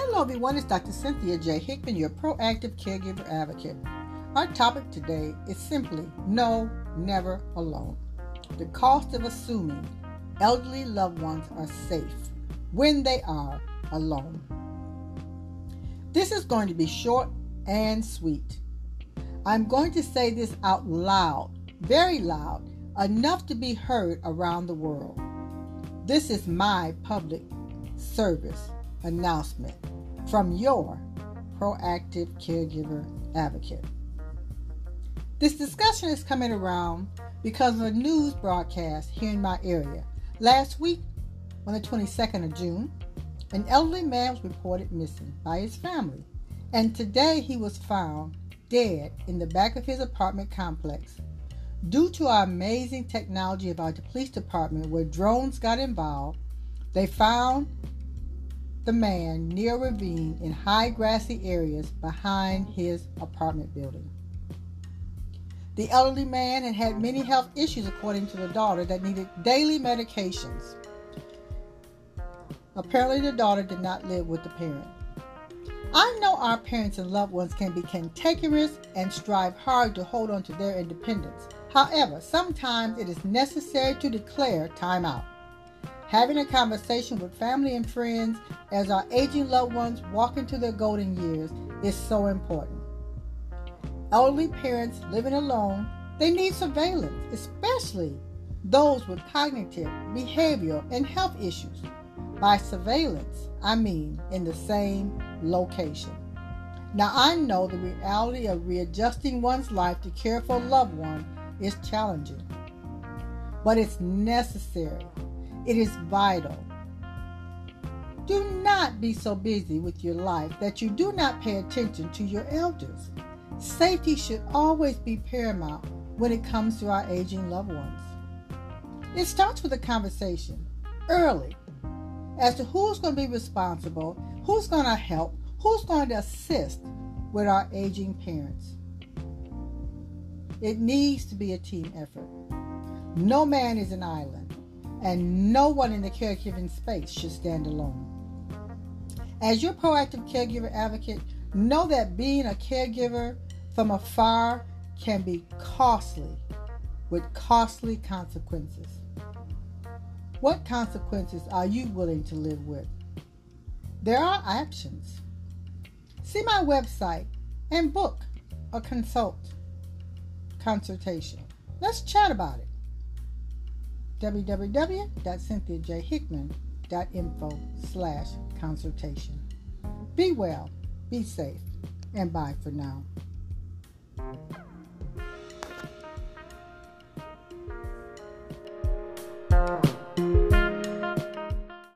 Hello, everyone. It's Dr. Cynthia J. Hickman, your proactive caregiver advocate. Our topic today is simply no, never alone. The cost of assuming elderly loved ones are safe when they are alone. This is going to be short and sweet. I'm going to say this out loud, very loud, enough to be heard around the world. This is my public service announcement from your proactive caregiver advocate. This discussion is coming around because of a news broadcast here in my area. Last week, on the 22nd of June, an elderly man was reported missing by his family, and today he was found dead in the back of his apartment complex. Due to our amazing technology about the police department, where drones got involved, they found the man near a ravine in high grassy areas behind his apartment building. The elderly man had had many health issues, according to the daughter, that needed daily medications. Apparently, the daughter did not live with the parent. I know our parents and loved ones can be cantankerous and strive hard to hold on to their independence. However, sometimes it is necessary to declare time out. Having a conversation with family and friends as our aging loved ones walk into their golden years is so important. Elderly parents living alone, they need surveillance, especially those with cognitive, behavioral, and health issues. By surveillance, I mean in the same location. Now, I know the reality of readjusting one's life to care for a loved one is challenging, but it's necessary it is vital. Do not be so busy with your life that you do not pay attention to your elders. Safety should always be paramount when it comes to our aging loved ones. It starts with a conversation early as to who's going to be responsible, who's going to help, who's going to assist with our aging parents. It needs to be a team effort. No man is an island and no one in the caregiving space should stand alone. As your proactive caregiver advocate, know that being a caregiver from afar can be costly with costly consequences. What consequences are you willing to live with? There are options. See my website and book a consult consultation. Let's chat about it www.cynthiajhickman.info slash consultation. Be well, be safe, and bye for now.